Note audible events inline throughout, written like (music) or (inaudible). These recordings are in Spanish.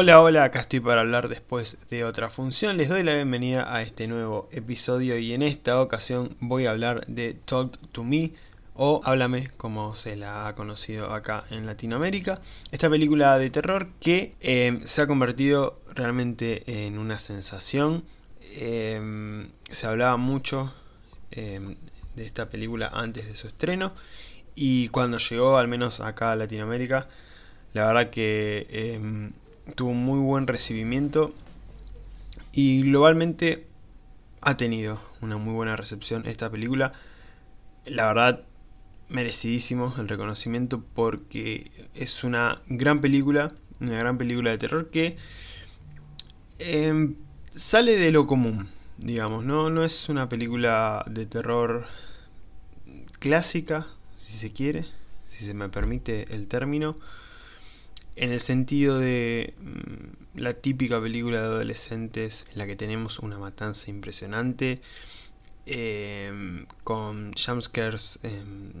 Hola, hola, acá estoy para hablar después de otra función. Les doy la bienvenida a este nuevo episodio y en esta ocasión voy a hablar de Talk to Me o Háblame como se la ha conocido acá en Latinoamérica. Esta película de terror que eh, se ha convertido realmente en una sensación. Eh, se hablaba mucho eh, de esta película antes de su estreno y cuando llegó al menos acá a Latinoamérica la verdad que tuvo un muy buen recibimiento y globalmente ha tenido una muy buena recepción esta película. La verdad, merecidísimo el reconocimiento porque es una gran película, una gran película de terror que em, sale de lo común, digamos, ¿no? no es una película de terror clásica, si se quiere, si se me permite el término en el sentido de mm, la típica película de adolescentes en la que tenemos una matanza impresionante, em, con jumpscares em,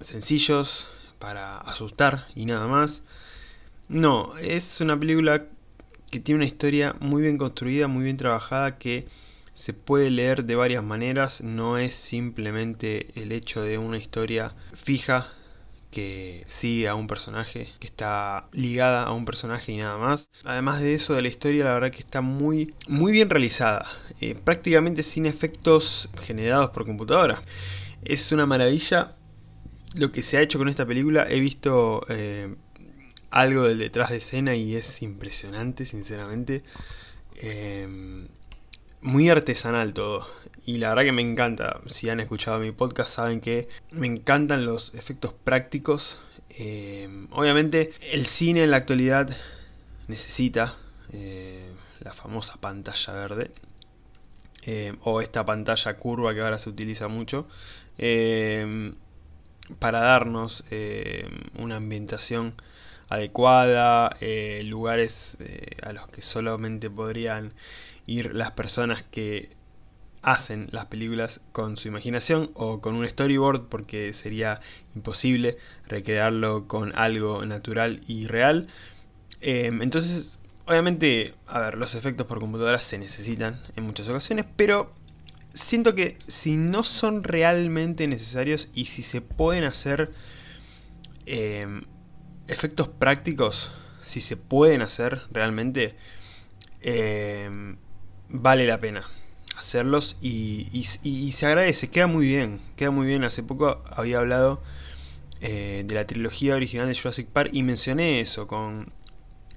sencillos para asustar y nada más. No, es una película que tiene una historia muy bien construida, muy bien trabajada, que se puede leer de varias maneras, no es simplemente el hecho de una historia fija que sigue a un personaje, que está ligada a un personaje y nada más. Además de eso, de la historia, la verdad que está muy, muy bien realizada, eh, prácticamente sin efectos generados por computadora. Es una maravilla lo que se ha hecho con esta película. He visto eh, algo del detrás de escena y es impresionante, sinceramente. Eh, muy artesanal todo. Y la verdad que me encanta. Si han escuchado mi podcast saben que me encantan los efectos prácticos. Eh, obviamente el cine en la actualidad necesita eh, la famosa pantalla verde. Eh, o esta pantalla curva que ahora se utiliza mucho. para darnos una ambientación adecuada. lugares a los que solamente podrían ir las personas que hacen las películas con su imaginación o con un storyboard porque sería imposible recrearlo con algo natural y real. Em, entonces, obviamente, a ver, los efectos por computadora se necesitan en muchas ocasiones, pero siento que si no son realmente necesarios y si se pueden hacer em, efectos prácticos, si se pueden hacer realmente, eh, vale la pena hacerlos y, se agradece, queda muy bien, queda muy bien. Hace poco había hablado eh, de la trilogía original de Jurassic Park y mencioné eso con,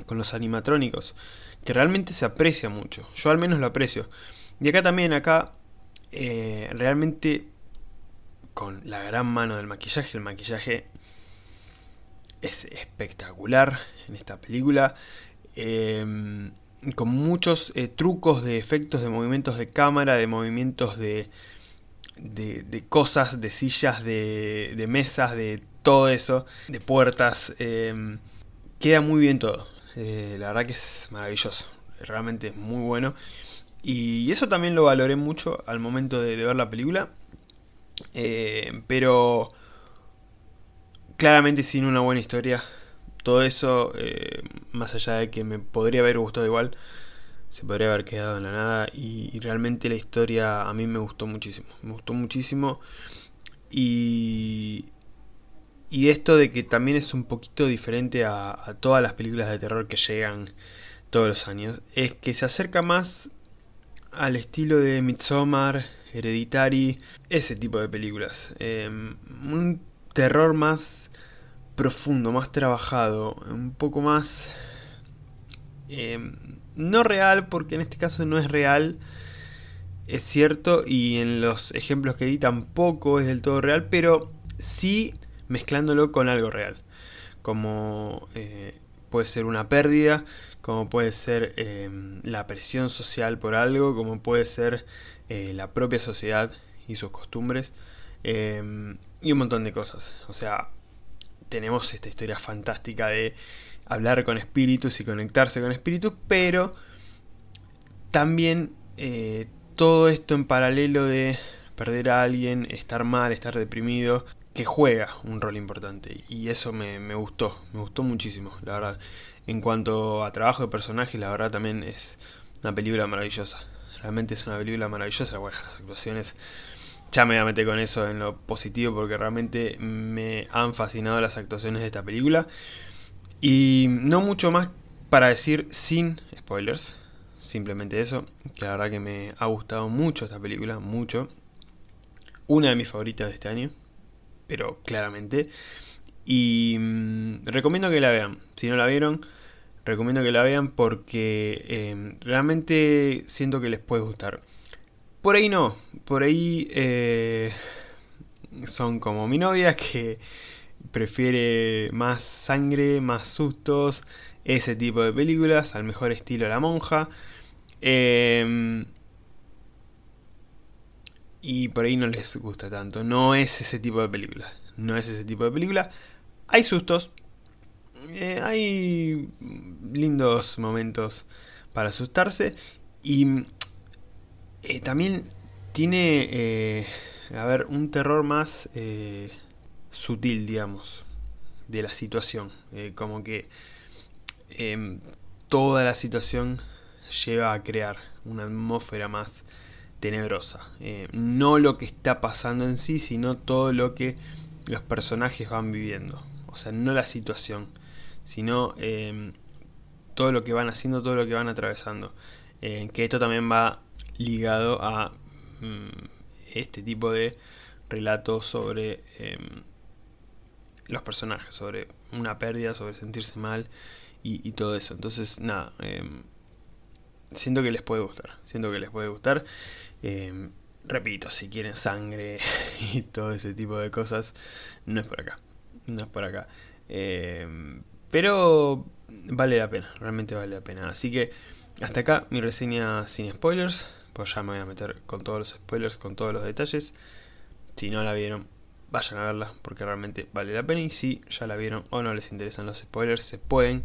con los animatrónicos, que realmente se aprecia mucho, yo al menos lo aprecio. Y acá también, acá eh, realmente con la gran mano del maquillaje, el maquillaje es espectacular en esta película. Eh, con muchos eh, trucos de efectos, de movimientos de cámara, de movimientos de, de, cosas, de sillas, de, de, mesas, de todo eso, de puertas. Em, queda muy bien todo. Eh, la verdad que es maravilloso. Realmente es muy bueno. Y eso también lo valoré mucho al momento de, ver la película. Eh, pero claramente sin una buena historia todo eso, eh, más allá de que me podría haber gustado igual, se podría haber quedado en la nada. Y, realmente la historia a mí me gustó muchísimo. Me gustó muchísimo. Y, y esto de que también es un poquito diferente a, todas las películas de terror que llegan todos los años, es que se acerca más al estilo de Midsommar, Hereditary, ese tipo de películas. Em, un terror más profundo, más trabajado, un poco más... Em, no real, porque en este caso no es real, es cierto, y en los ejemplos que di tampoco es del todo real, pero sí mezclándolo con algo real, como eh, puede ser una pérdida, como puede ser em, la presión social por algo, como puede ser eh, la propia sociedad y sus costumbres, y un montón de cosas. O sea, tenemos esta historia fantástica de hablar con espíritus y conectarse con espíritus, pero también eh, todo esto en paralelo de perder a alguien, estar mal, estar deprimido, que juega un rol importante. Y eso me, gustó, me gustó muchísimo, la verdad. En cuanto a trabajo de personaje, la verdad también es una película maravillosa. Realmente es una película maravillosa. Bueno, las actuaciones, ya me voy a meter con eso en lo positivo porque realmente me han fascinado las actuaciones de esta película. Y no mucho más para decir sin spoilers. Simplemente eso, que la verdad que me ha gustado mucho esta película, mucho. Una de mis favoritas de este año, pero claramente. Y mm, recomiendo que la vean. Si no la vieron, recomiendo que la vean porque em, realmente siento que les puede gustar. Por ahí no, por ahí eh, son como mi novia que prefiere más sangre, más sustos, ese tipo de películas, al mejor estilo La Monja. Em, y por ahí no les gusta tanto. No es ese tipo de película. No es ese tipo de película. Hay sustos. Eh, hay lindos momentos para asustarse. Y eh, también tiene, eh, a ver, un terror más sutil, digamos, de la situación. como que em, toda la situación lleva a crear una atmósfera más tenebrosa. Eh, no lo que está pasando en sí, sino todo lo que los personajes van viviendo. O sea, no la situación, sino em, todo lo que van haciendo, todo lo que van atravesando. Eh, que esto también va ligado a mm, este tipo de relatos sobre em, los personajes, sobre una pérdida, sobre sentirse mal y, todo eso. Entonces, nada, em, siento que les puede gustar, siento que les puede gustar. Em, repito, si quieren sangre (laughs) y todo ese tipo de cosas, no es por acá. No es por acá. Pero vale la pena, realmente vale la pena. Así que hasta acá mi reseña sin spoilers. Pues ya me voy a meter con todos los spoilers, con todos los detalles. Si no la vieron, vayan a verla porque realmente vale la pena. Y si ya la vieron o no les interesan los spoilers, se pueden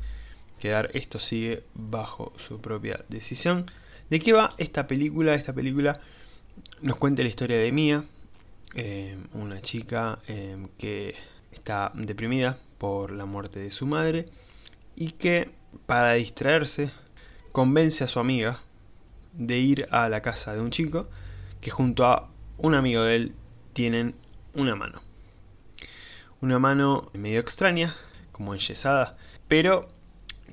quedar. Esto sigue bajo su propia decisión. ¿De qué va esta película? Esta película nos cuenta la historia de Mia, eh, una chica eh, que está deprimida por la muerte de su madre y que para distraerse convence a su amiga de ir a la casa de un chico que junto a un amigo de él tienen una mano. Una mano medio extraña, como enyesada, pero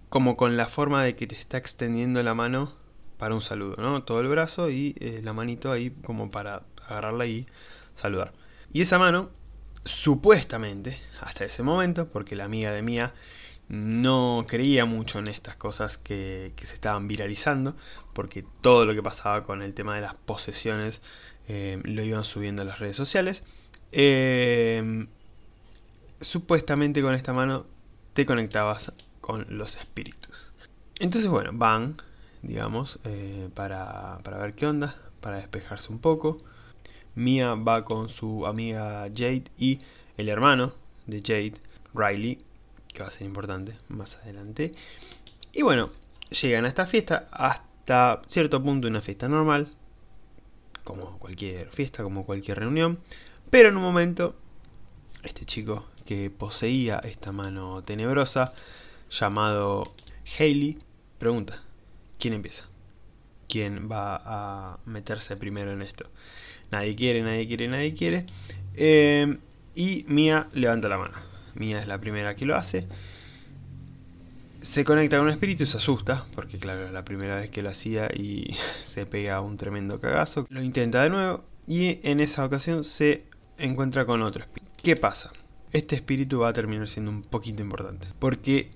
como con la forma de que te está extendiendo la mano para un saludo, ¿no? Todo el brazo y eh, la manito ahí como para agarrarla y saludar. Y esa mano, supuestamente, hasta ese momento, porque la amiga de Mía no creía mucho en estas cosas que, se estaban viralizando, porque todo lo que pasaba con el tema de las posesiones eh, lo iban subiendo a las redes sociales. Eh, supuestamente con esta mano te conectabas con los espíritus. Entonces, bueno, van digamos, eh, para, para ver qué onda, para despejarse un poco. Mia va con su amiga Jade y el hermano de Jade, Riley, que va a ser importante más adelante. Y bueno, llegan a esta fiesta hasta cierto punto una fiesta normal, como cualquier fiesta, como cualquier reunión. Pero en un momento, este chico que poseía esta mano tenebrosa, llamado Haley, pregunta, ¿quién empieza? ¿Quién va a meterse primero en esto? Nadie quiere, nadie quiere, nadie quiere. Eh, y Mia levanta la mano. Mia es la primera que lo hace. Se conecta con un espíritu y se asusta, porque claro, es la primera vez que lo hacía y (laughs) se pega un tremendo cagazo. Lo intenta de nuevo y en esa ocasión se encuentra con otro espíritu. ¿Qué pasa? Este espíritu va a terminar siendo un poquito importante. Porque,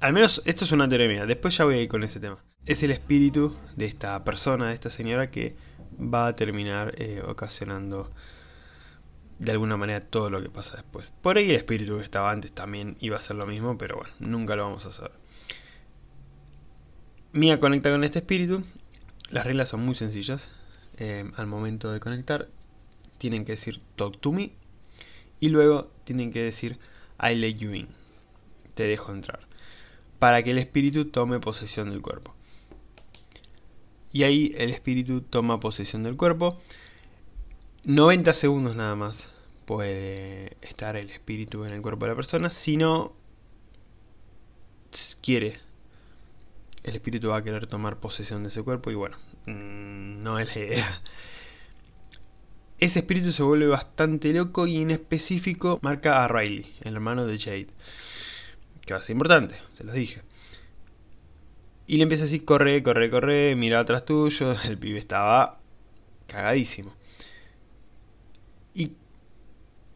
al menos esto es una teoría después ya voy a ir con ese tema es el espíritu de esta persona, de esta señora que va a terminar eh, ocasionando de alguna manera todo lo que pasa después. Por ahí el espíritu que estaba antes también iba a ser lo mismo, pero bueno, nunca lo vamos a saber. Mia conecta con este espíritu. Las reglas son muy sencillas. Eh, al momento de conectar, tienen que decir talk to me. Y luego tienen que decir I let you in. Te dejo entrar. Para que el espíritu tome posesión del cuerpo. Y ahí el espíritu toma posesión del cuerpo. 90 segundos nada más puede estar el espíritu en el cuerpo de la persona. Si no quiere el espíritu va a querer tomar posesión de ese cuerpo y bueno, mm, no es la idea. Ese espíritu se vuelve bastante loco y en específico marca a Riley, el hermano de Jade. Que va a ser importante, se los dije. Y le empieza a decir, corre, corre, corre, mira atrás tuyo. (laughs) El pibe estaba cagadísimo. Y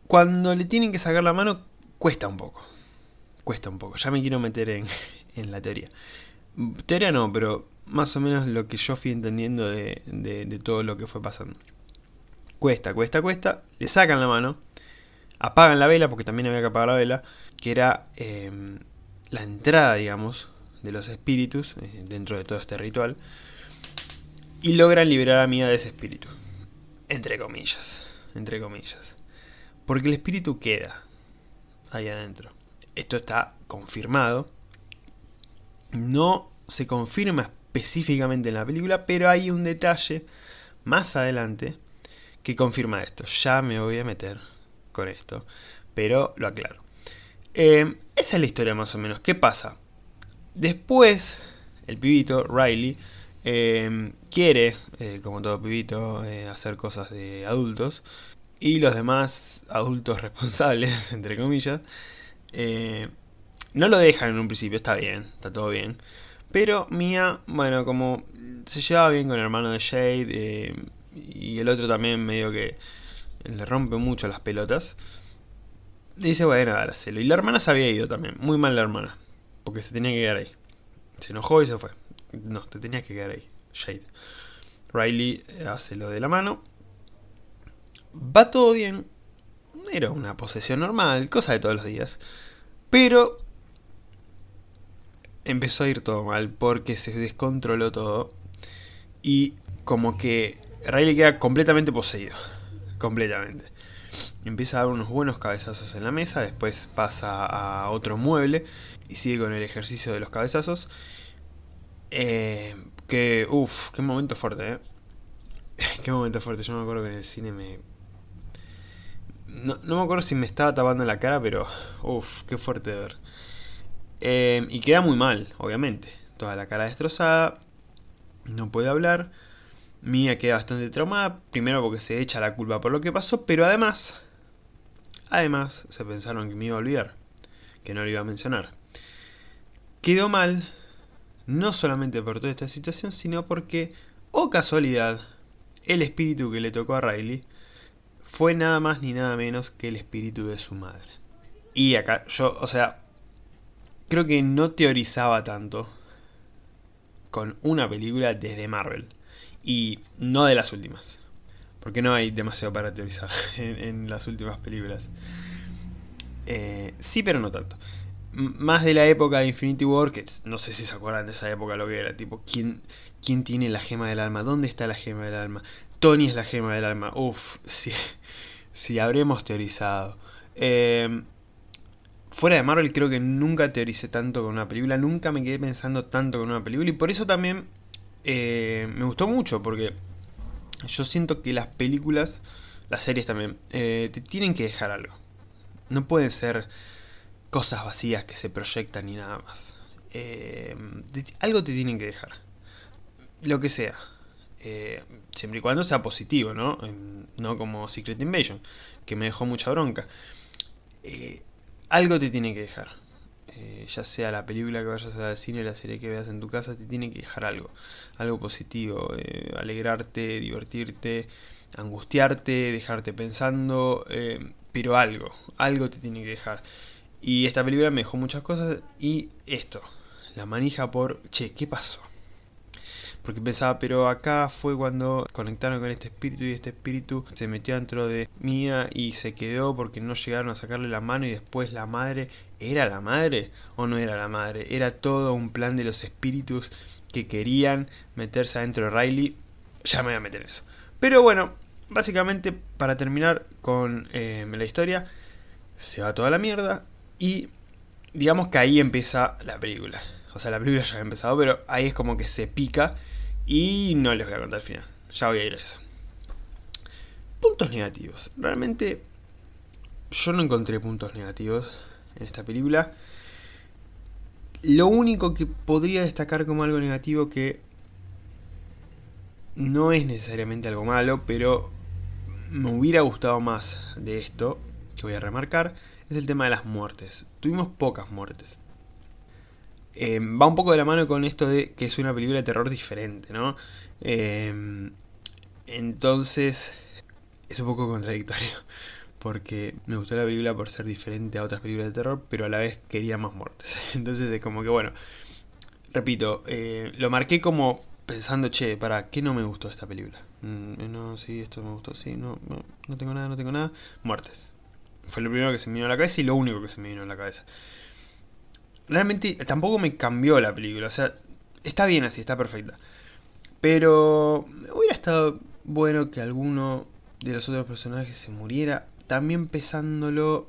cuando le tienen que sacar la mano, cuesta un poco. Cuesta un poco. Ya me quiero meter en, (laughs) en la teoría. Teoría no, pero más o menos lo que yo fui entendiendo de, de todo lo que fue pasando. Cuesta, cuesta, cuesta. Le sacan la mano. Apagan la vela, porque también había que apagar la vela. Que era em, la entrada, digamos, de los espíritus eh, dentro de todo este ritual. Y logran liberar a Mia de ese espíritu. Entre comillas. Entre comillas. Porque el espíritu queda ahí adentro. Esto está confirmado. No se confirma específicamente en la película, pero hay un detalle más adelante que confirma esto. Ya me voy a meter con esto, pero lo aclaro. Eh, esa es la historia más o menos. ¿Qué pasa? Después, el pibito, Riley, eh, quiere, eh, como todo pibito, hacer cosas de adultos. Y los demás adultos responsables, (laughs) entre comillas, no lo dejan en un principio, está bien, está todo bien. Pero Mia, bueno, como se llevaba bien con el hermano de Jade, y el otro también medio que le rompe mucho las pelotas. Dice, bueno, hacelo. Y la hermana se había ido también, muy mal la hermana, porque se tenía que quedar ahí. Se enojó y se fue. No, te tenías que quedar ahí, Shade. Riley eh, hace lo de la mano. Va todo bien. Era una posesión normal, cosa de todos los días. Pero empezó a ir todo mal porque se descontroló todo. Y como que Riley queda completamente poseído. Completamente. Empieza a dar unos buenos cabezazos en la mesa, después pasa a otro mueble y sigue con el ejercicio de los cabezazos. Eh, que, uff, qué momento fuerte, eh. (laughs) qué momento fuerte. Yo me acuerdo que en el cine me... No, me acuerdo si me estaba tapando la cara, pero, uff, qué fuerte de ver. Eh, y queda muy mal, obviamente. Toda la cara destrozada. No puede hablar. Mía queda bastante traumada, primero porque se echa la culpa por lo que pasó, pero además, además se pensaron que me iba a olvidar, que no lo iba a mencionar. Quedó mal, no solamente por toda esta situación, sino porque, oh casualidad, el espíritu que le tocó a Riley fue nada más ni nada menos que el espíritu de su madre. Y acá, yo, o sea, creo que no teorizaba tanto con una película desde Marvel. Y no de las últimas. Porque no hay demasiado para teorizar (laughs) en, las últimas películas. Eh, sí, pero no tanto. más de la época de Infinity War, que no sé si se acuerdan de esa época lo que era. Tipo, ¿quién, quién tiene la gema del alma? ¿Dónde está la gema del alma? Tony es la gema del alma. Uf, si, (laughs) si habremos teorizado. Eh, fuera de Marvel creo que nunca teoricé tanto con una película. Nunca me quedé pensando tanto con una película. Y por eso también eh, me gustó mucho porque yo siento que las películas, las series también, eh, te tienen que dejar algo. No pueden ser cosas vacías que se proyectan y nada más. Eh, algo te tienen que dejar. Lo que sea. Siempre y cuando sea positivo, ¿no? no como Secret Invasion, que me dejó mucha bronca. algo te tiene que dejar. Eh, ya sea la película que vayas a ver al cine, la serie que veas en tu casa, te tiene que dejar algo, algo positivo, eh, alegrarte, divertirte, angustiarte, dejarte pensando, eh, pero algo, algo te tiene que dejar. Y esta película me dejó muchas cosas y esto, la manija por, che, ¿qué pasó? Porque pensaba, pero acá fue cuando conectaron con este espíritu y este espíritu se metió dentro de Mía y se quedó porque no llegaron a sacarle la mano y después la madre, ¿era la madre o no era la madre? Era todo un plan de los espíritus que querían meterse adentro de Riley. Ya me voy a meter en eso. Pero bueno, básicamente para terminar con eh, la historia, se va toda la mierda y digamos que ahí empieza la película. O sea, la película ya ha empezado, pero ahí es como que se pica y no les voy a contar el final. Ya voy a ir a eso. Puntos negativos. Realmente yo no encontré puntos negativos en esta película. Lo único que podría destacar como algo negativo que no es necesariamente algo malo, pero me hubiera gustado más de esto, que voy a remarcar, es el tema de las muertes. Tuvimos pocas muertes. Eh, va un poco de la mano con esto de que es una película de terror diferente, ¿no? Eh, entonces, es un poco contradictorio. (laughs) Porque me gustó la película por ser diferente a otras películas de terror, pero a la vez quería más muertes. (laughs) Entonces es como que, bueno, repito, eh, lo marqué como pensando, che, ¿para qué no me gustó esta película? Mm, no, sí, esto me gustó, sí, no, no, tengo nada, no tengo nada. Muertes. Fue lo primero que se me vino a la cabeza y lo único que se me vino a la cabeza. Realmente tampoco me cambió la película, o sea, está bien así, está perfecta. Pero hubiera estado bueno que alguno de los otros personajes se muriera. También pesándolo,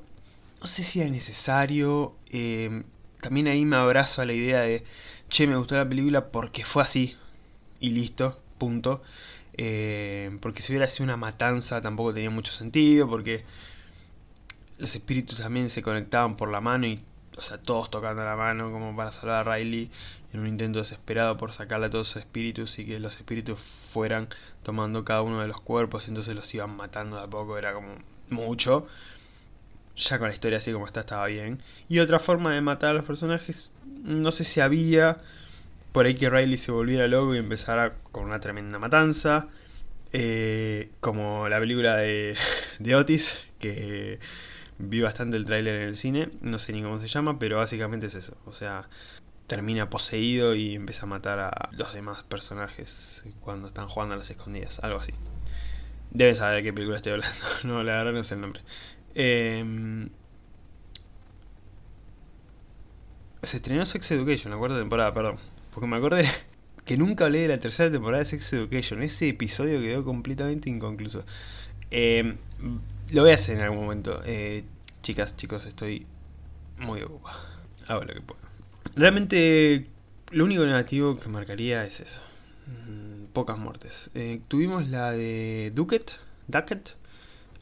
no sé si era necesario. Eh, también ahí me abrazo a la idea de, che, me gustó la película porque fue así. Y listo, punto. Eh, porque si hubiera sido una matanza tampoco tenía mucho sentido. Porque los espíritus también se conectaban por la mano y o sea, todos tocando la mano como para salvar a Riley en un intento desesperado por sacarle a todos sus espíritus y que los espíritus fueran tomando cada uno de los cuerpos y entonces los iban matando de a poco, era como mucho. Ya con la historia así como está estaba bien. Y otra forma de matar a los personajes, no sé si había por ahí que Riley se volviera loco y empezara con una tremenda matanza. Eh, como la película de, (laughs) de Otis, que Vi bastante el tráiler en el cine, no sé ni cómo se llama, pero básicamente es eso. O sea, termina poseído y empieza a matar a los demás personajes cuando están jugando a las escondidas, algo así. Deben saber de qué película estoy hablando, (laughs) no, la verdad no sé el nombre. Em, se estrenó Sex Education, la cuarta temporada, perdón. Porque me acordé que nunca hablé de la tercera temporada de Sex Education. Ese episodio quedó completamente inconcluso. Eh, lo voy a hacer en algún momento. Eh, chicas, chicos, estoy muy ocupado. Hago lo que puedo. Realmente, lo único negativo que marcaría es eso. Mm, pocas muertes. Eh, tuvimos la de Ducket, Ducket,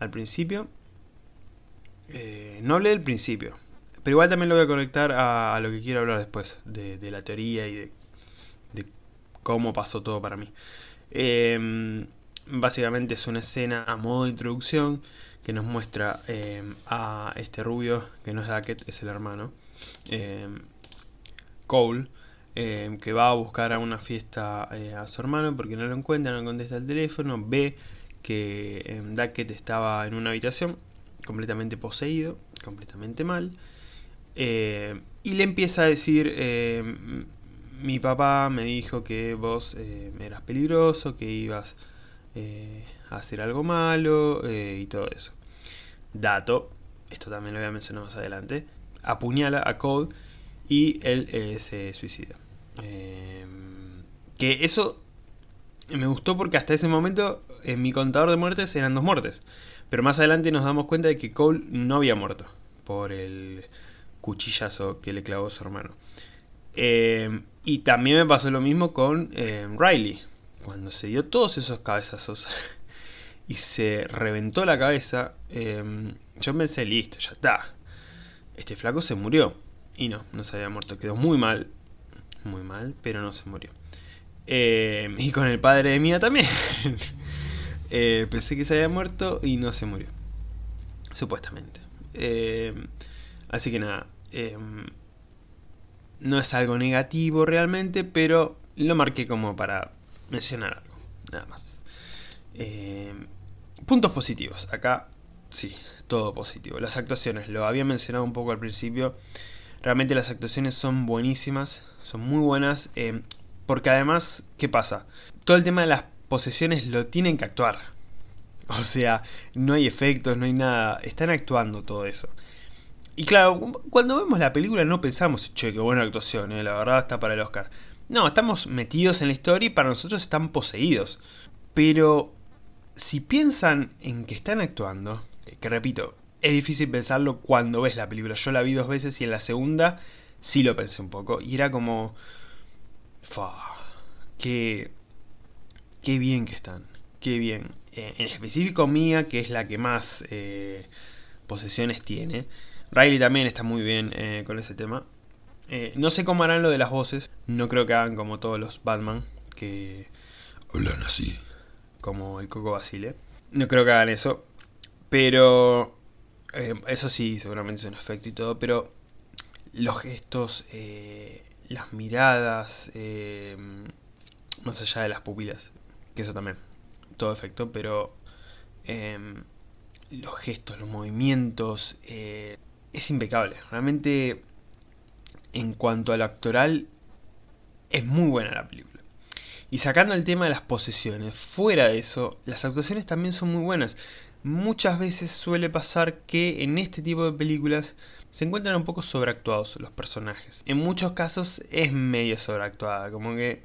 al principio. Eh, no hablé del principio. Pero igual también lo voy a conectar a, lo que quiero hablar después. De, la teoría y de, de, cómo pasó todo para mí. básicamente es una escena a modo de introducción que nos muestra eh, a este rubio, que no es Dackett, es el hermano, eh, Cole, eh, que va a buscar a una fiesta a su hermano porque no lo encuentra, no contesta el teléfono, ve que Dackett estaba en una habitación completamente poseído, completamente mal, y le empieza a decir, mi papá me dijo que vos eras peligroso, que ibas eh, hacer algo malo eh, y todo eso. Dato, esto también lo voy a mencionar más adelante, apuñala a Cole y él eh, se suicida. que eso me gustó porque hasta ese momento en mi contador de muertes eran dos muertes. Pero más adelante nos damos cuenta de que Cole no había muerto por el cuchillazo que le clavó su hermano. y también me pasó lo mismo con Riley cuando se dio todos esos cabezazos (laughs) y se reventó la cabeza, em, yo pensé, listo, ya está. Este flaco se murió. Y no, no se había muerto. Quedó muy mal. Muy mal, pero no se murió. Em, y con el padre de Mía también. (laughs) Eh, pensé que se había muerto y no se murió. Supuestamente. Em, así que nada. no es algo negativo realmente, pero lo marqué como para mencionar algo, nada más. Eh, puntos positivos, acá sí, todo positivo. Las actuaciones, lo había mencionado un poco al principio, realmente las actuaciones son buenísimas, son muy buenas, eh, porque además, ¿qué pasa? Todo el tema de las posesiones lo tienen que actuar. O sea, no hay efectos, no hay nada, están actuando todo eso. Y claro, cuando vemos la película no pensamos, che, qué buena actuación, eh, la verdad está para el Oscar. No, estamos metidos en la historia y para nosotros están poseídos. Pero si piensan en que están actuando, eh, que repito, es difícil pensarlo cuando ves la película. Yo la vi dos veces y en la segunda sí lo pensé un poco. Y era como... Fa, qué, qué bien que están. Qué bien. Eh, en específico Mía, que es la que más eh, posesiones tiene. Riley también está muy bien con ese tema. Eh, no sé cómo harán lo de las voces. No creo que hagan como todos los Batman, que hablan así. Como el Coco Basile. No creo que hagan eso. Pero... Eh, eso sí, seguramente es un efecto y todo. Pero los gestos, eh, las miradas, más allá de las pupilas, que eso también, todo efecto, pero los gestos, los movimientos, es impecable. Realmente en cuanto al actoral, es muy buena la película. Y sacando el tema de las posesiones, fuera de eso, las actuaciones también son muy buenas. Muchas veces suele pasar que en este tipo de películas se encuentran un poco sobreactuados los personajes. En muchos casos es medio sobreactuada, como que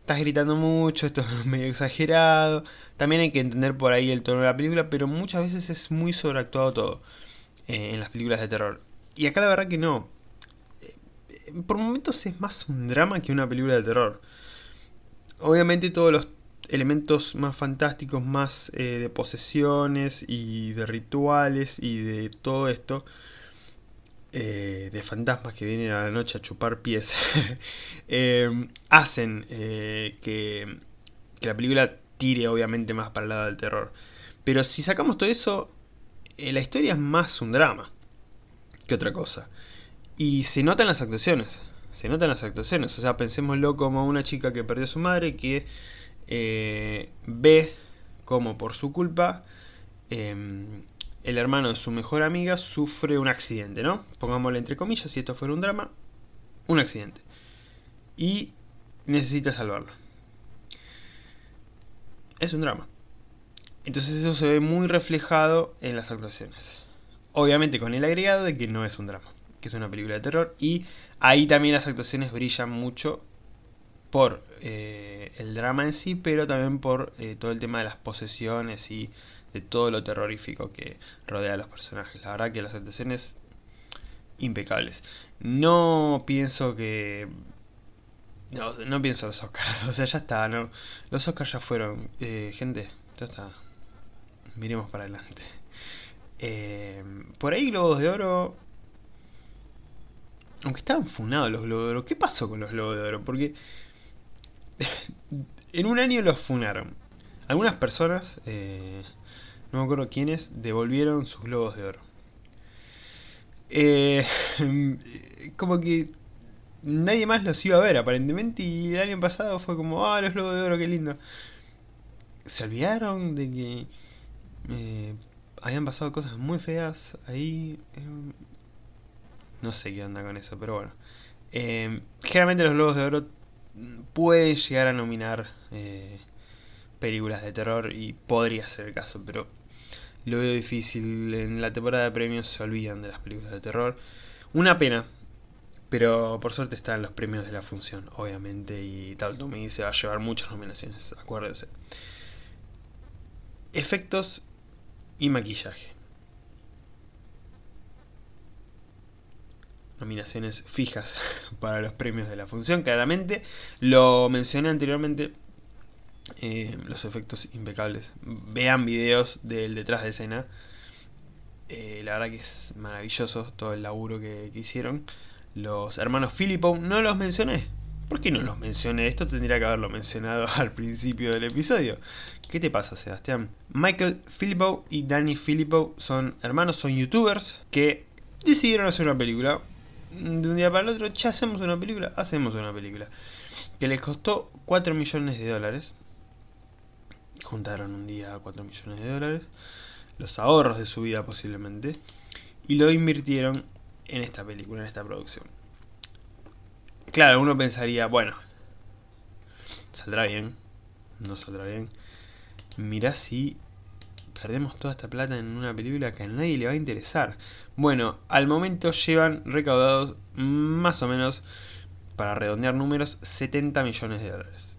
estás gritando mucho, esto es medio exagerado. También hay que entender por ahí el tono de la película, pero muchas veces es muy sobreactuado todo eh, en las películas de terror. Y acá la verdad que no por momentos es más un drama que una película de terror. Obviamente todos los elementos más fantásticos, más eh, de posesiones y de rituales y de todo esto, eh, de fantasmas que vienen a la noche a chupar pies, (laughs) eh, hacen que, que la película tire obviamente más para el lado del terror. Pero si sacamos todo eso, la historia es más un drama que otra cosa. Y se notan las actuaciones. Se notan las actuaciones. O sea, pensémoslo como una chica que perdió a su madre que eh, ve como por su culpa em, el hermano de su mejor amiga sufre un accidente, ¿no? Pongámosle entre comillas, si esto fuera un drama, un accidente. Y necesita salvarlo. Es un drama. Entonces eso se ve muy reflejado en las actuaciones. Obviamente con el agregado de que no es un drama que es una película de terror, y ahí también las actuaciones brillan mucho por eh, el drama en sí, pero también por eh, todo el tema de las posesiones y de todo lo terrorífico que rodea a los personajes. La verdad que las actuaciones impecables. No pienso que... No, no pienso los Oscars, (laughs) o sea, ya está, ¿no? Los Oscars ya fueron. Eh, gente, ya está. Miremos para adelante. por ahí Globos de Oro aunque estaban funados los Globos de Oro. ¿Qué pasó con los Globos de Oro? Porque (laughs) en un año los funaron. Algunas personas, eh, no me acuerdo quiénes, devolvieron sus Globos de Oro. Eh, (laughs) como que nadie más los iba a ver aparentemente y el año pasado fue como, ah, los Globos de Oro, qué lindo. Se olvidaron de que eh, habían pasado cosas muy feas ahí. No sé qué onda con eso, pero bueno. Eh, generalmente los Globos de Oro pueden llegar a nominar eh, películas de terror y podría ser el caso, pero lo veo difícil. En la temporada de premios se olvidan de las películas de terror. Una pena, pero por suerte están los premios de la función, obviamente, y tal me se va a llevar muchas nominaciones, acuérdense. Efectos y maquillaje. Nominaciones fijas (laughs) para los premios de la función, claramente. Lo mencioné anteriormente, eh, los efectos impecables. Vean videos del detrás de escena. Eh, la verdad que es maravilloso todo el laburo que, hicieron. Los hermanos Filippo, no los mencioné. ¿Por qué no los mencioné? Esto tendría que haberlo mencionado (laughs) al principio del episodio. ¿Qué te pasa, Sebastián? Michael Filippo y Danny Filippo son hermanos, son youtubers que decidieron hacer una película de un día para el otro, ya hacemos una película, hacemos una película. Que les costó 4 millones de dólares. Juntaron un día 4 millones de dólares. Los ahorros de su vida posiblemente. Y lo invirtieron en esta película, en esta producción. Claro, uno pensaría, bueno, saldrá bien. No saldrá bien. Mirá si perdemos toda esta plata en una película que a nadie le va a interesar. Bueno, al momento llevan recaudados más o menos, para redondear números, 70 millones de dólares.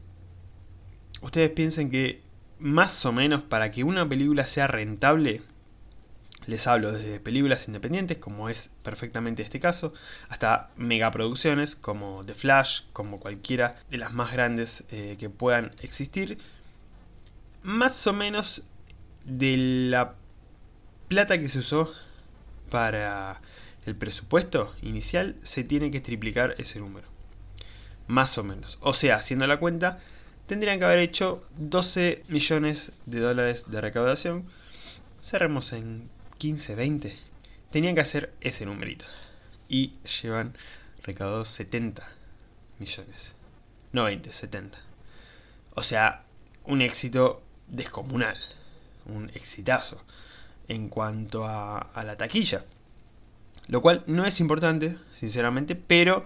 Ustedes piensen que más o menos para que una película sea rentable, les hablo desde películas independientes, como es perfectamente este caso, hasta megaproducciones como The Flash, como cualquiera de las más grandes eh, que puedan existir. Más o menos de la plata que se usó para el presupuesto inicial, se tiene que triplicar ese número. Más o menos. O sea, haciendo la cuenta, tendrían que haber hecho 12 millones de dólares de recaudación. Cerremos en 15, 20. Tenían que hacer ese numerito. Y llevan recaudados 70 millones. No 20, 70. O sea, un éxito descomunal. Un exitazo en cuanto a, la taquilla. Lo cual no es importante, sinceramente, pero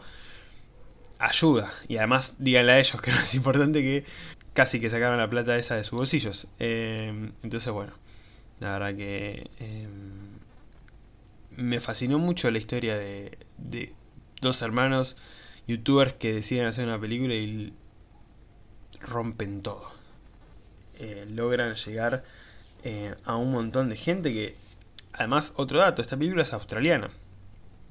ayuda. Y además, díganle a ellos que no es importante que casi que sacaron la plata esa de sus bolsillos. Eh, entonces, bueno, la verdad que eh, me fascinó mucho la historia de, de, dos hermanos youtubers que deciden hacer una película y rompen todo. Eh, logran llegar a un montón de gente que, además, otro dato, esta película es australiana.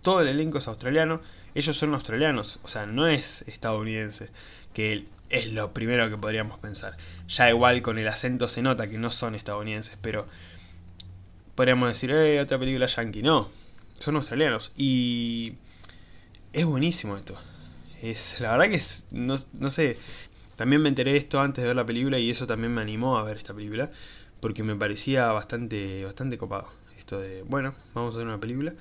Todo el elenco es australiano ellos son australianos, o sea, no es estadounidense, que es lo primero que podríamos pensar. Ya igual con el acento se nota que no son estadounidenses, pero podríamos decir, eh, otra película yankee. No, son australianos. Y es buenísimo esto. Es, la verdad que es, no, no sé, también me enteré de esto antes de ver la película y eso también me animó a ver esta película, porque me parecía bastante, bastante copado. Esto de, bueno, vamos a hacer una película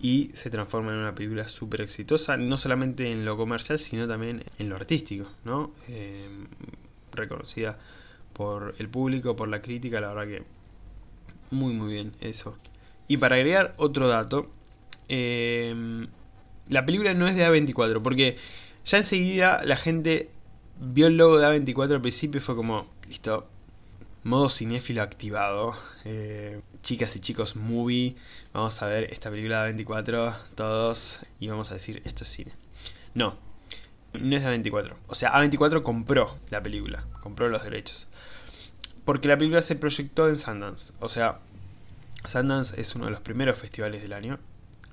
y se transforma en una película súper exitosa, no solamente en lo comercial, sino también en lo artístico, ¿no? Eh, reconocida por el público, por la crítica, la verdad que muy muy bien eso. Y para agregar otro dato, eh, la película no es de A24, porque ya enseguida la gente vio el logo de A24 al principio y fue como, listo, modo cinéfilo activado. Eh, chicas y chicos movie. Vamos a ver esta película de 24 todos y vamos a decir esto es cine. No, no es de 24. O sea, A24 compró la película, compró los derechos. Porque la película se proyectó en Sundance. O sea, Sundance es uno de los primeros festivales del año.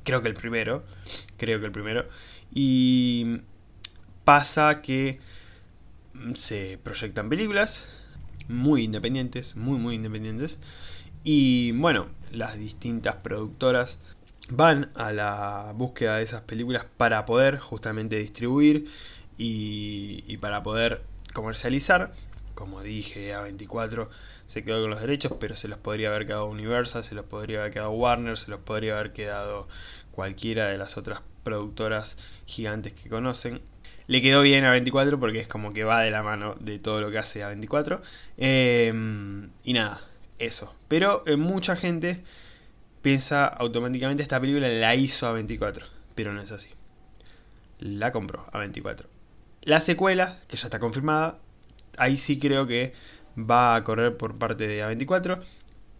Creo que el primero. Creo que el primero. Y pasa que se proyectan películas muy independientes, muy muy independientes. Y bueno, las distintas productoras van a la búsqueda de esas películas para poder justamente distribuir y, para poder comercializar. Como dije, A24 se quedó con los derechos, pero se los podría haber quedado Universal, se los podría haber quedado Warner, se los podría haber quedado cualquiera de las otras productoras gigantes que conocen le quedó bien a 24 porque es como que va de la mano de todo lo que hace a 24. Em, y nada, eso. Pero eh, mucha gente piensa automáticamente esta película la hizo a 24, pero no es así. La compró a 24. La secuela, que ya está confirmada, ahí sí creo que va a correr por parte de A24,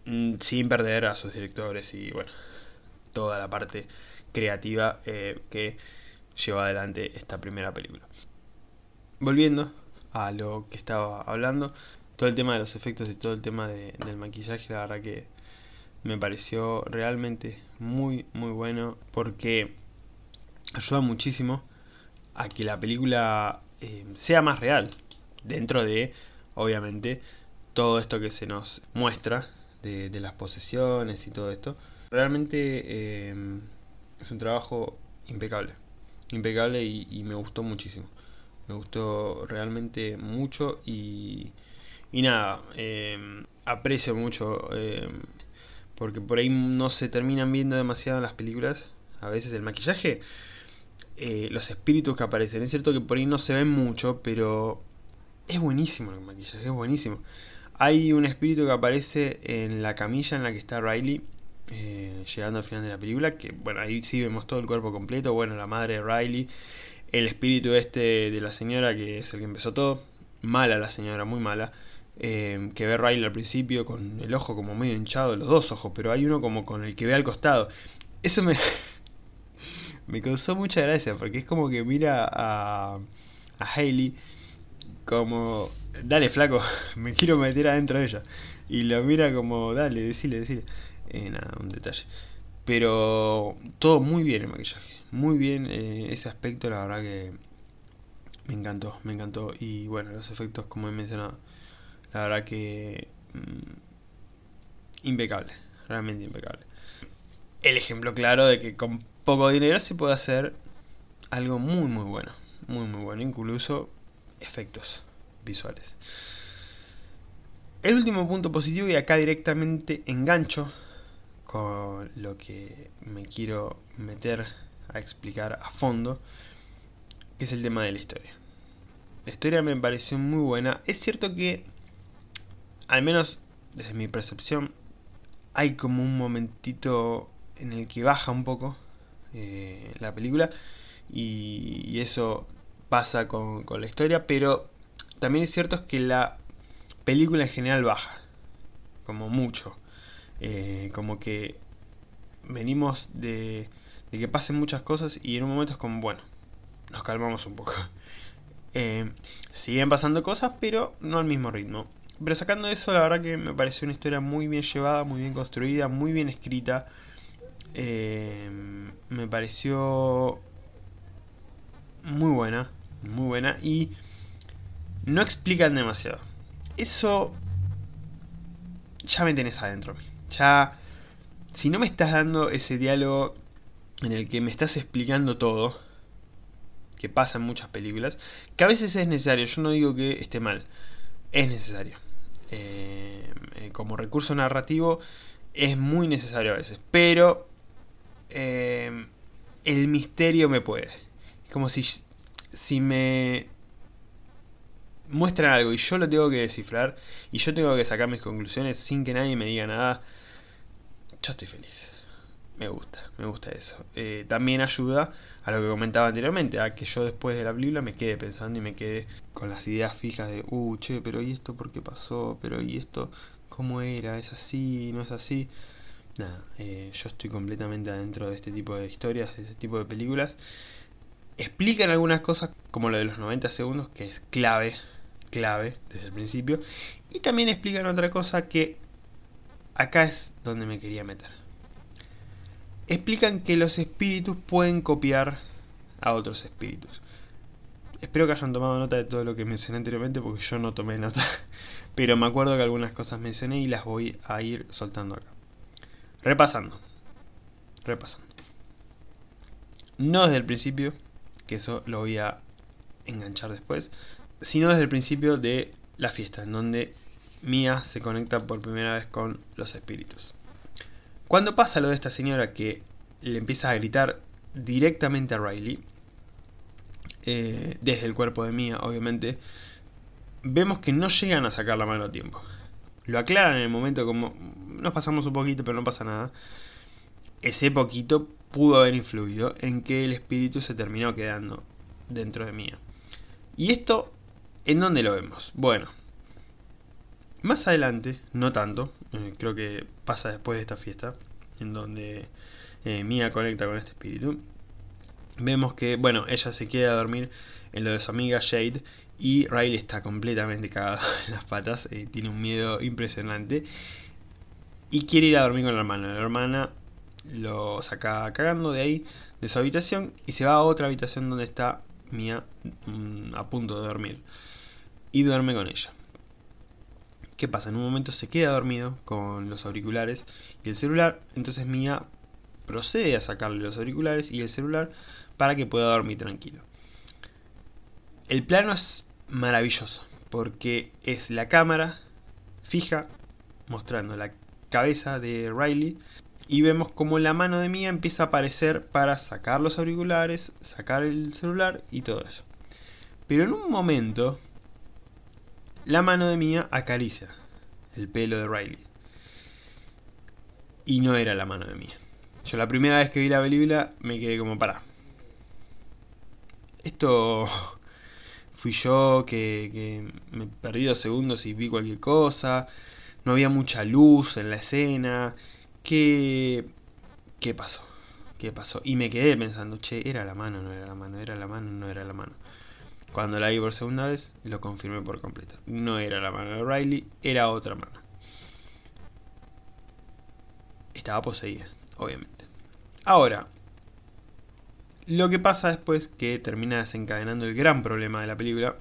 mm, sin perder a sus directores y bueno, toda la parte creativa eh, que lleva adelante esta primera película. Volviendo a lo que estaba hablando, todo el tema de los efectos y todo el tema del maquillaje, la verdad que me pareció realmente muy, muy bueno porque ayuda muchísimo a que la película eh, sea más real, dentro de, obviamente, todo esto que se nos muestra de, las posesiones y todo esto. Realmente eh, es un trabajo impecable impecable y, me gustó muchísimo. Me gustó realmente mucho y, nada, eh, aprecio mucho eh, porque por ahí no se terminan viendo demasiado en las películas. A veces el maquillaje, eh, los espíritus que aparecen. Es cierto que por ahí no se ven mucho, pero es buenísimo el maquillaje, es buenísimo. Hay un espíritu que aparece en la camilla en la que está Riley eh, llegando al final de la película, que bueno, ahí sí vemos todo el cuerpo completo, bueno, la madre de Riley, el espíritu este de la señora, que es el que empezó todo, mala la señora, muy mala, eh, que ve Riley al principio con el ojo como medio hinchado, los dos ojos, pero hay uno como con el que ve al costado. Eso me, (laughs) me causó mucha gracia, porque es como que mira a, a Hailey como, dale flaco, (laughs) me quiero meter adentro de ella. Y lo mira como, dale, decile, decile. Eh, nada, un detalle. Pero todo muy bien el maquillaje. Muy bien eh, ese aspecto, la verdad que me encantó, me encantó. Y bueno, los efectos, como he mencionado, la verdad que mm, impecable, realmente impecable. El ejemplo claro de que poco dinero se puede hacer algo muy muy bueno. Muy muy bueno. Incluso efectos visuales. El último punto positivo y acá directamente engancho con lo que me quiero meter a explicar a fondo, que es el tema de la historia. La historia me pareció muy buena. Es cierto que, al menos desde mi percepción, hay como un momentito en el que baja un poco eh, la película y, eso pasa con, con la historia, pero también es cierto que la película en general baja, como mucho. Eh, como que venimos de, que pasen muchas cosas y en un momento es como, bueno, nos calmamos un poco. (laughs) Eh, siguen pasando cosas, pero no al mismo ritmo. Pero sacando eso, la verdad que me pareció una historia muy bien llevada, muy bien construida, muy bien escrita. Eh, me pareció muy buena, muy buena y no explican demasiado eso ya me tenés adentro. Ya, si no me estás dando ese diálogo en el que me estás explicando todo, que pasa en muchas películas, que a veces es necesario, yo no digo que esté mal, es necesario. Eh, eh, como recurso narrativo es muy necesario a veces, pero eh, el misterio me puede. Es como si, si me muestran algo y yo lo tengo que descifrar y yo tengo que sacar mis conclusiones sin que nadie me diga nada, yo estoy feliz. Me gusta, me gusta eso. Eh, también ayuda a lo que comentaba anteriormente, a que yo después de la película me quede pensando y me quede con las ideas fijas de, uh, che, pero ¿y esto por qué pasó? Pero ¿y esto cómo era? ¿Es así? ¿No es así? Nada, eh, yo estoy completamente adentro de este tipo de historias, de este tipo de películas. Explican algunas cosas, como lo de los 90 segundos, que es clave clave desde el principio. Y también explican otra cosa que acá es donde me quería meter. Explican que los espíritus pueden copiar a otros espíritus. Espero que hayan tomado nota de todo lo que mencioné anteriormente porque yo no tomé nota. (laughs) Pero me acuerdo que algunas cosas mencioné y las voy a ir soltando acá. Repasando. Repasando. No desde el principio, que eso lo voy a enganchar después, sino desde el principio de la fiesta, en donde Mia se conecta por primera vez con los espíritus. Cuando pasa lo de esta señora que le empieza a gritar directamente a Riley, eh, desde el cuerpo de Mia, obviamente, vemos que no llegan a sacar la mano a tiempo. Lo aclaran en el momento como nos pasamos un poquito, pero no pasa nada. Ese poquito pudo haber influido en que el espíritu se terminó quedando dentro de Mia. Y esto ¿En dónde lo vemos? Bueno, más adelante, no tanto, eh, creo que pasa después de esta fiesta, en donde eh, Mia conecta con este espíritu. Vemos que, bueno, ella se queda a dormir en lo de su amiga Jade y Riley está completamente cagado (laughs) en las patas, eh, tiene un miedo impresionante y quiere ir a dormir con la hermana. La hermana lo saca cagando de ahí, de su habitación, y se va a otra habitación donde está Mia mm, a punto de dormir y duerme con ella. ¿Qué pasa? En un momento se queda dormido con los auriculares y el celular, entonces Mia procede a sacarle los auriculares y el celular para que pueda dormir tranquilo. El plano es maravilloso porque es la cámara fija mostrando la cabeza de Riley y vemos como la mano de Mia empieza a aparecer para sacar los auriculares, sacar el celular y todo eso. Pero en un momento la mano de Mia acaricia el pelo de Riley. Y no era la mano de Mia. Yo la primera vez que vi la película me quedé como para. Esto (laughs) fui yo que, que, me perdí dos segundos y vi cualquier cosa. No había mucha luz en la escena. ¿Qué, qué pasó? ¿Qué pasó? Y me quedé pensando, che, era la mano, no era la mano, era la mano, no era la mano. Cuando la vi por segunda vez, lo confirmé por completo. No era la mano de Riley, era otra mano. Estaba poseída, obviamente. Ahora, lo que pasa después, que termina desencadenando el gran problema de la película,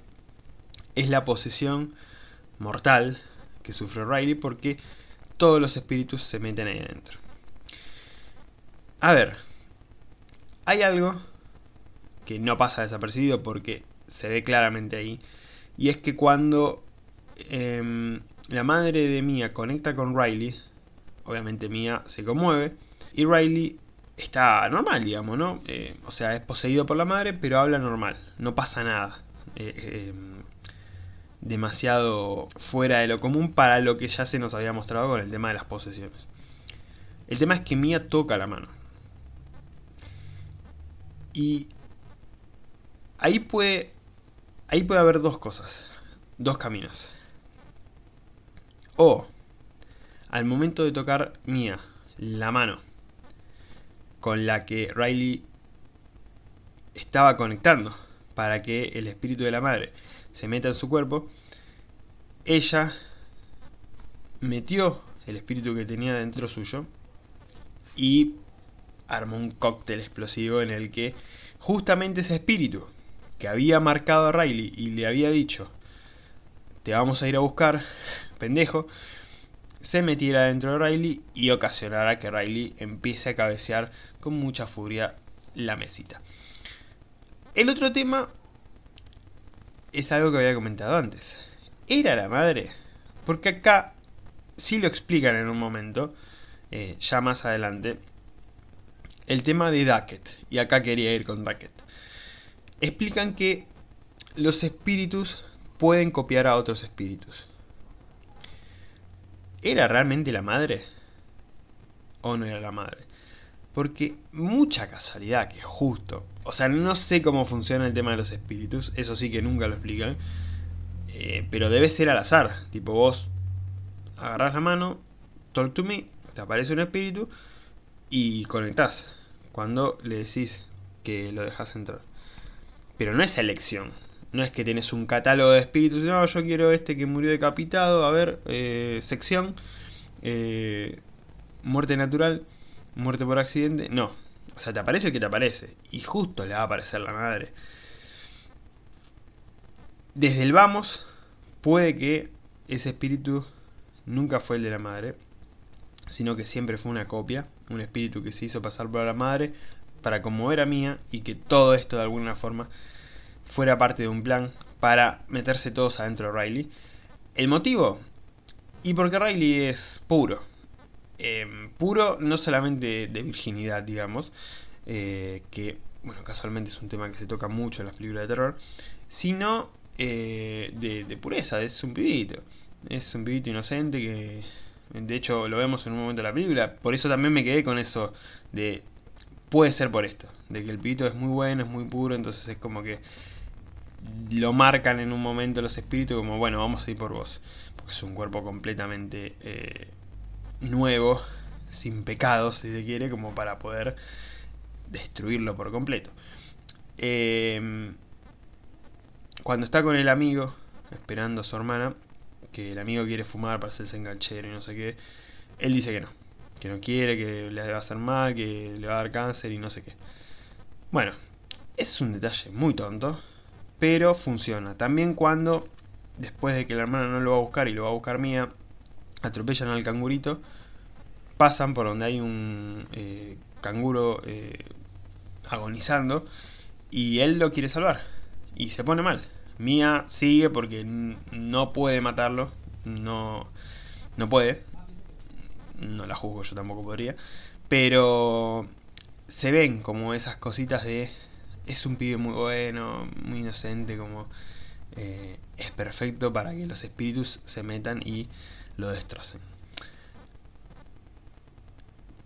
es la posesión mortal que sufre Riley porque todos los espíritus se meten ahí adentro. A ver, Hay algo que no pasa desapercibido porque se ve claramente ahí, y es que cuando em, la madre de Mia conecta con Riley, obviamente Mia se conmueve, y Riley está normal, digamos, ¿no? Eh, o sea, es poseído por la madre, pero habla normal, no pasa nada. Eh, em, demasiado fuera de lo común para lo que ya se nos había mostrado con el tema de las posesiones. El tema es que Mia toca la mano. Y ahí puede, ahí puede haber dos cosas, dos caminos. O, al momento de tocar Mia la mano con la que Riley estaba conectando para que el espíritu de la madre se meta en su cuerpo, ella metió el espíritu que tenía dentro suyo y armó un cóctel explosivo en el que justamente ese espíritu que había marcado a Riley y le había dicho, te vamos a ir a buscar, pendejo, se metiera dentro de Riley y ocasionara que Riley empiece a cabecear con mucha furia la mesita. El otro tema es algo que había comentado antes. ¿Era la madre? Porque acá sí lo explican en un momento, eh, ya más adelante, el tema de Duckett. Y acá quería ir con Duckett. Explican que los espíritus pueden copiar a otros espíritus. ¿Era realmente la madre? ¿O no era la madre? Porque mucha casualidad que justo. O sea, no sé cómo funciona el tema de los espíritus. Eso sí que nunca lo explican. Eh, pero debe ser al azar. Tipo, vos agarrás la mano, talk to me, te aparece un espíritu y conectás cuando le decís que lo dejas entrar. Pero no es elección. No es que tenés un catálogo de espíritus. No, yo quiero este que murió decapitado. A ver, eh, sección. Eh, muerte natural. Muerte por accidente. No. O sea, te aparece el que te aparece. Y justo le va a aparecer la madre. Desde el vamos, puede que ese espíritu nunca fue el de la madre sino que siempre fue una copia, un espíritu que se hizo pasar por la madre para como era mía y que todo esto de alguna forma fuera parte de un plan para meterse todos adentro de Riley. ¿El motivo? Y porque Riley es puro. Em, puro no solamente de virginidad, digamos, eh, que, bueno, casualmente es un tema que se toca mucho en las películas de terror, sino eh, de, de pureza, es un pibito. Es un pibito inocente que de hecho, lo vemos en un momento de la película. Por eso también me quedé con eso de... Puede ser por esto. De que el pito es muy bueno, es muy puro. Entonces es como que lo marcan en un momento los espíritus como, bueno, vamos a ir por vos. Porque es un cuerpo completamente eh, nuevo, sin pecados, si se quiere, como para poder destruirlo por completo. Em, cuando está con el amigo, esperando a su hermana, que el amigo quiere fumar para hacerse enganchero y no sé qué. Él dice que no, que no quiere, que le va a hacer mal, que le va a dar cáncer y no sé qué. Bueno, es un detalle muy tonto, pero funciona. También cuando, después de que la hermana no lo va a buscar y lo va a buscar Mía, atropellan al cangurito, pasan por donde hay un eh, canguro eh, agonizando y él lo quiere salvar y se pone mal. Mía sigue porque no puede matarlo. No, no puede. No la juzgo, yo tampoco podría. Pero se ven como esas cositas de... Es un pibe muy bueno, muy inocente, como... Eh, es perfecto para que los espíritus se metan y lo destrocen.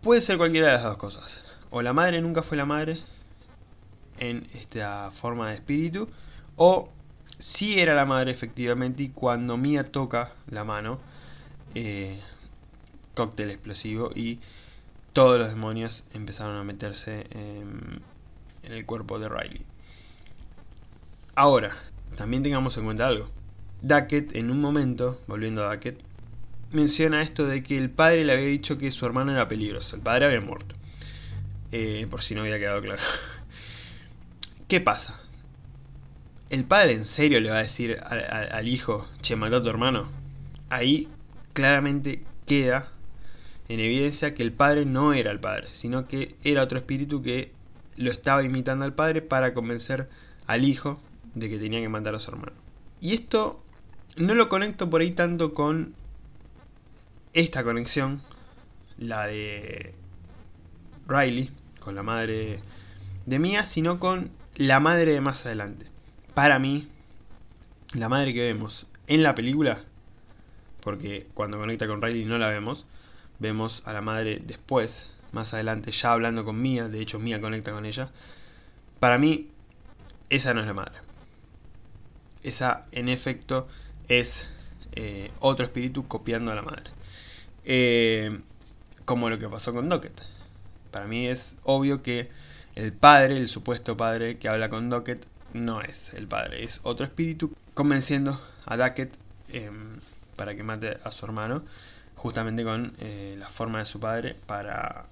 Puede ser cualquiera de las dos cosas. O la madre nunca fue la madre en esta forma de espíritu. O sí era la madre efectivamente y cuando Mia toca la mano, eh, cóctel explosivo y todos los demonios empezaron a meterse en, el cuerpo de Riley. Ahora, también tengamos en cuenta algo. Duckett en un momento, volviendo a Duckett, menciona esto de que el padre le había dicho que su hermano era peligroso. El padre había muerto. Eh, por si no había quedado claro. (laughs) ¿Qué pasa? ¿El padre en serio le va a decir al, hijo, che, mató a tu hermano? Ahí claramente queda en evidencia que el padre no era el padre, sino que era otro espíritu que lo estaba imitando al padre para convencer al hijo de que tenía que matar a su hermano. Y esto no lo conecto por ahí tanto con esta conexión, la de Riley, con la madre de Mia, sino con la madre de más adelante. Para mí, la madre que vemos en la película, porque cuando conecta con Riley no la vemos, vemos a la madre después, más adelante, ya hablando con Mia, de hecho Mia conecta con ella. Para mí, esa no es la madre. Esa, en efecto, es eh, otro espíritu copiando a la madre. Eh, como lo que pasó con Docket. Para mí es obvio que el padre, el supuesto padre que habla con Docket, no es el padre, es otro espíritu convenciendo a Ducket em, para que mate a su hermano, justamente con eh, la forma de su padre para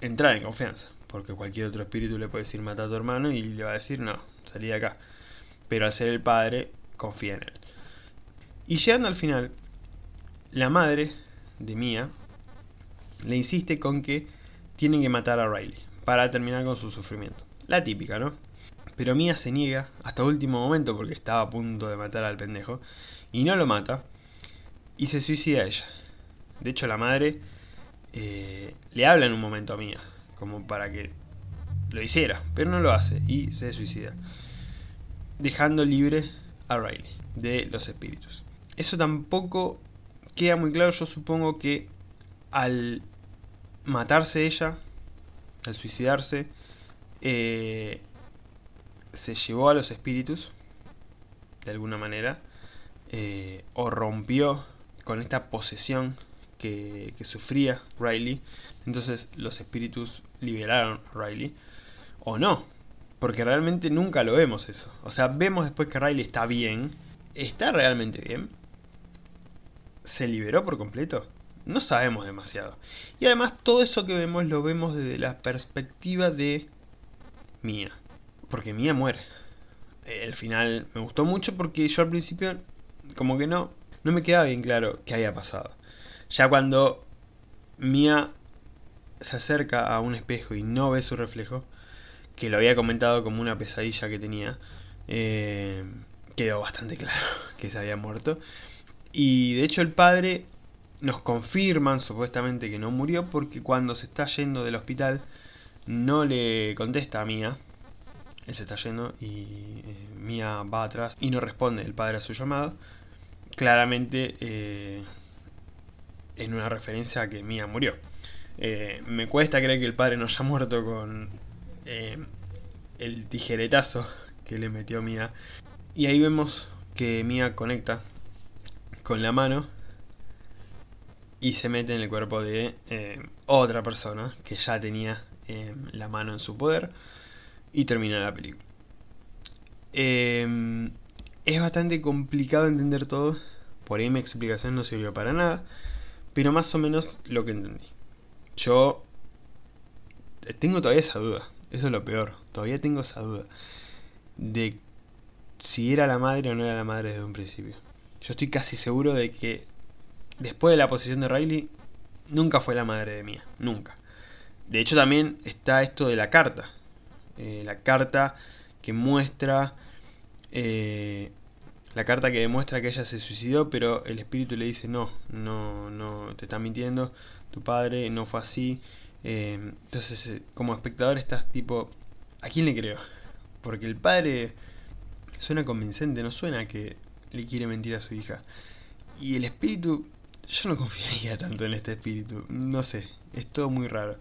entrar en confianza. Porque cualquier otro espíritu le puede decir mata a tu hermano y le va a decir no, salí de acá. Pero al ser el padre, confía en él. Y llegando al final, la madre de Mia le insiste con que tienen que matar a Riley para terminar con su sufrimiento. La típica, ¿no? Pero Mia se niega hasta último momento porque estaba a punto de matar al pendejo y no lo mata y se suicida ella. De hecho, la madre eh, le habla en un momento a Mia como para que lo hiciera, pero no lo hace y se suicida, dejando libre a Riley de los espíritus. Eso tampoco queda muy claro, yo supongo que al matarse ella, al suicidarse, eh, se llevó a los espíritus, de alguna manera, eh, o rompió con esta posesión que, sufría Riley. Entonces los espíritus liberaron a Riley. O no, porque realmente nunca lo vemos eso. O sea, vemos después que Riley está bien. ¿Está realmente bien? ¿Se liberó por completo? No sabemos demasiado. Y además todo eso que vemos lo vemos desde la perspectiva de Mía. Porque Mía muere. El final me gustó mucho porque yo al principio como que no, no me quedaba bien claro qué había pasado. Ya cuando Mía se acerca a un espejo y no ve su reflejo, que lo había comentado como una pesadilla que tenía, eh, quedó bastante claro (laughs) que se había muerto. Y de hecho el padre nos confirman supuestamente que no murió porque cuando se está yendo del hospital no le contesta a Mía. Él se está yendo y eh, Mía va atrás y no responde el padre a su llamado. Claramente eh, en una referencia a que Mía murió. me cuesta creer que el padre no haya muerto con eh, el tijeretazo que le metió Mia. Y ahí vemos que Mia conecta con la mano y se mete en el cuerpo de eh, otra persona que ya tenía eh, la mano en su poder y termina la película. Es bastante complicado entender todo, por ahí mi explicación no sirvió para nada, pero más o menos lo que entendí. Yo tengo todavía esa duda. Eso es lo peor. Todavía tengo esa duda. De si era la madre o no era la madre desde un principio. Yo estoy casi seguro de que después de la posición de Riley, nunca fue la madre de Mía. Nunca. De hecho, también está esto de la carta. Eh, la carta que muestra. Eh, la carta que demuestra que ella se suicidó, pero el espíritu le dice: No, no, no, te está mintiendo. Tu padre no fue así. Em, entonces, eh, como espectador estás tipo, ¿a quién le creo? Porque el padre suena convincente, no suena que le quiere mentir a su hija. Y el espíritu, yo no (laughs) confiaría tanto en este espíritu, no sé, es todo muy raro.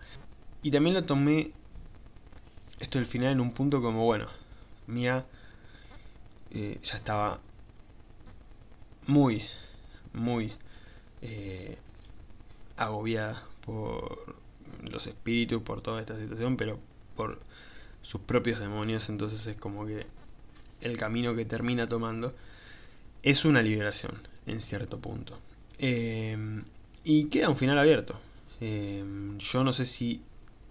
Y también lo tomé esto del final en un punto como, bueno, Mía eh, ya estaba muy, muy eh, agobiada por los espíritus, por toda esta situación, pero por sus propios demonios, entonces es como que el camino que termina tomando es una liberación en cierto punto. Em, y queda un final abierto. Em, yo no sé si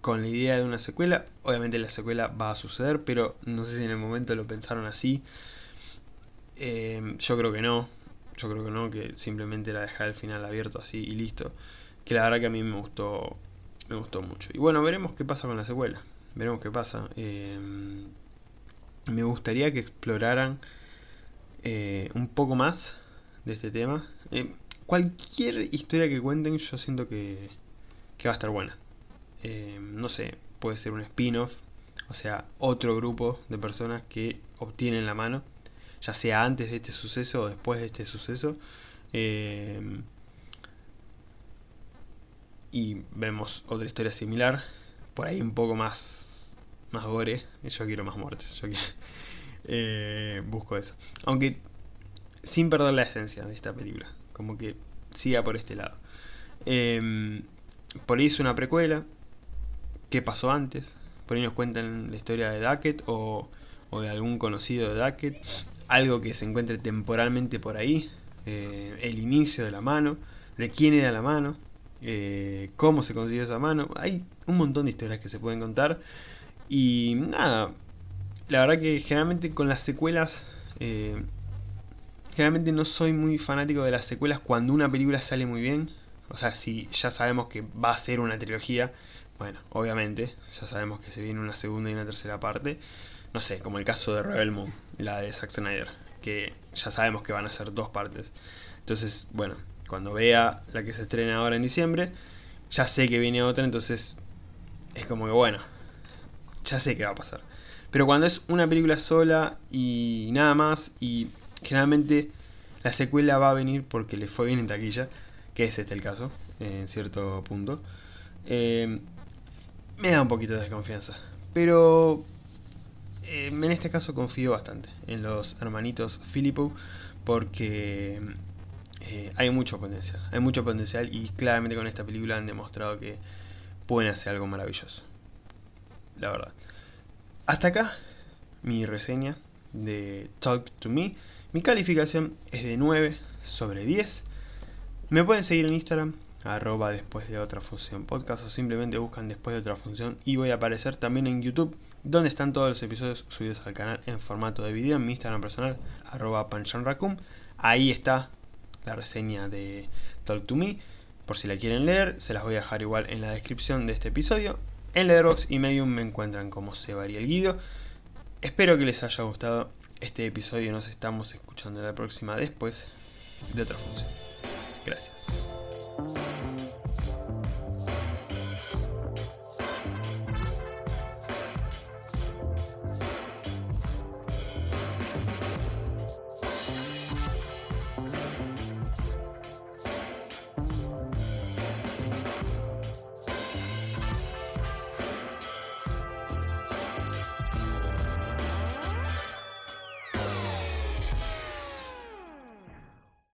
con la idea de una secuela, obviamente la secuela va a suceder, pero no sé si en el momento lo pensaron así. Em, yo creo que no. Yo creo que no, que simplemente era dejar el final abierto así y listo. Que la verdad que a mí me gustó me gustó mucho. Y bueno, veremos qué pasa con la secuela. veremos qué pasa. me gustaría que exploraran un poco más de este tema. cualquier historia que cuenten yo siento que, que va a estar buena. no sé, puede ser un spin-off, o sea, otro grupo de personas que obtienen la mano, ya sea antes de este suceso o después de este suceso. Eh, y vemos otra historia similar, por ahí un poco más, más gore. Yo quiero más muertes, yo (laughs) eh, busco eso. Aunque sin perder la esencia de esta película, como que siga por este lado. Eh, por ahí es una precuela, qué pasó antes. Por ahí nos cuentan la historia de Duckett o, de algún conocido de Duckett. Algo que se encuentre temporalmente por ahí. Eh, el inicio de la mano. De quién era la mano. Eh, cómo se consiguió esa mano. Hay un montón de historias que se pueden contar. Y nada. La verdad que generalmente con las secuelas. Eh, generalmente no soy muy fanático de las secuelas cuando una película sale muy bien. O sea, si ya sabemos que va a ser una trilogía bueno, obviamente, ya sabemos que se viene una segunda y una tercera parte. No sé, como el caso de Rebel Moon, la de Zack Snyder, que ya sabemos que van a ser dos partes. Entonces, bueno, cuando vea la que se estrena ahora en diciembre, ya sé que viene otra, entonces es como que bueno, ya sé qué va a pasar. Pero cuando es una película sola y nada más, y generalmente la secuela va a venir porque le fue bien en taquilla, que es este el caso, en cierto punto. Eh, me da un poquito de desconfianza. Pero eh, en este caso confío bastante en los hermanitos Filippo porque eh, hay mucho potencial. Hay mucho potencial y claramente con esta película han demostrado que pueden hacer algo maravilloso. La verdad. Hasta acá mi reseña de Talk to Me. Mi calificación es de 9 sobre 10. Me pueden seguir en Instagram arroba después de otra función podcast o simplemente buscan después de otra función y voy a aparecer también en YouTube donde están todos los episodios subidos al canal en formato de video en mi Instagram personal arroba panchanracum. Ahí está la reseña de Talk to Me. Por si la quieren leer se las voy a dejar igual en la descripción de este episodio. En Letterboxd y Medium me encuentran como Sebarí el Guido. Espero que les haya gustado este episodio. Nos estamos escuchando la próxima después de otra función. Gracias.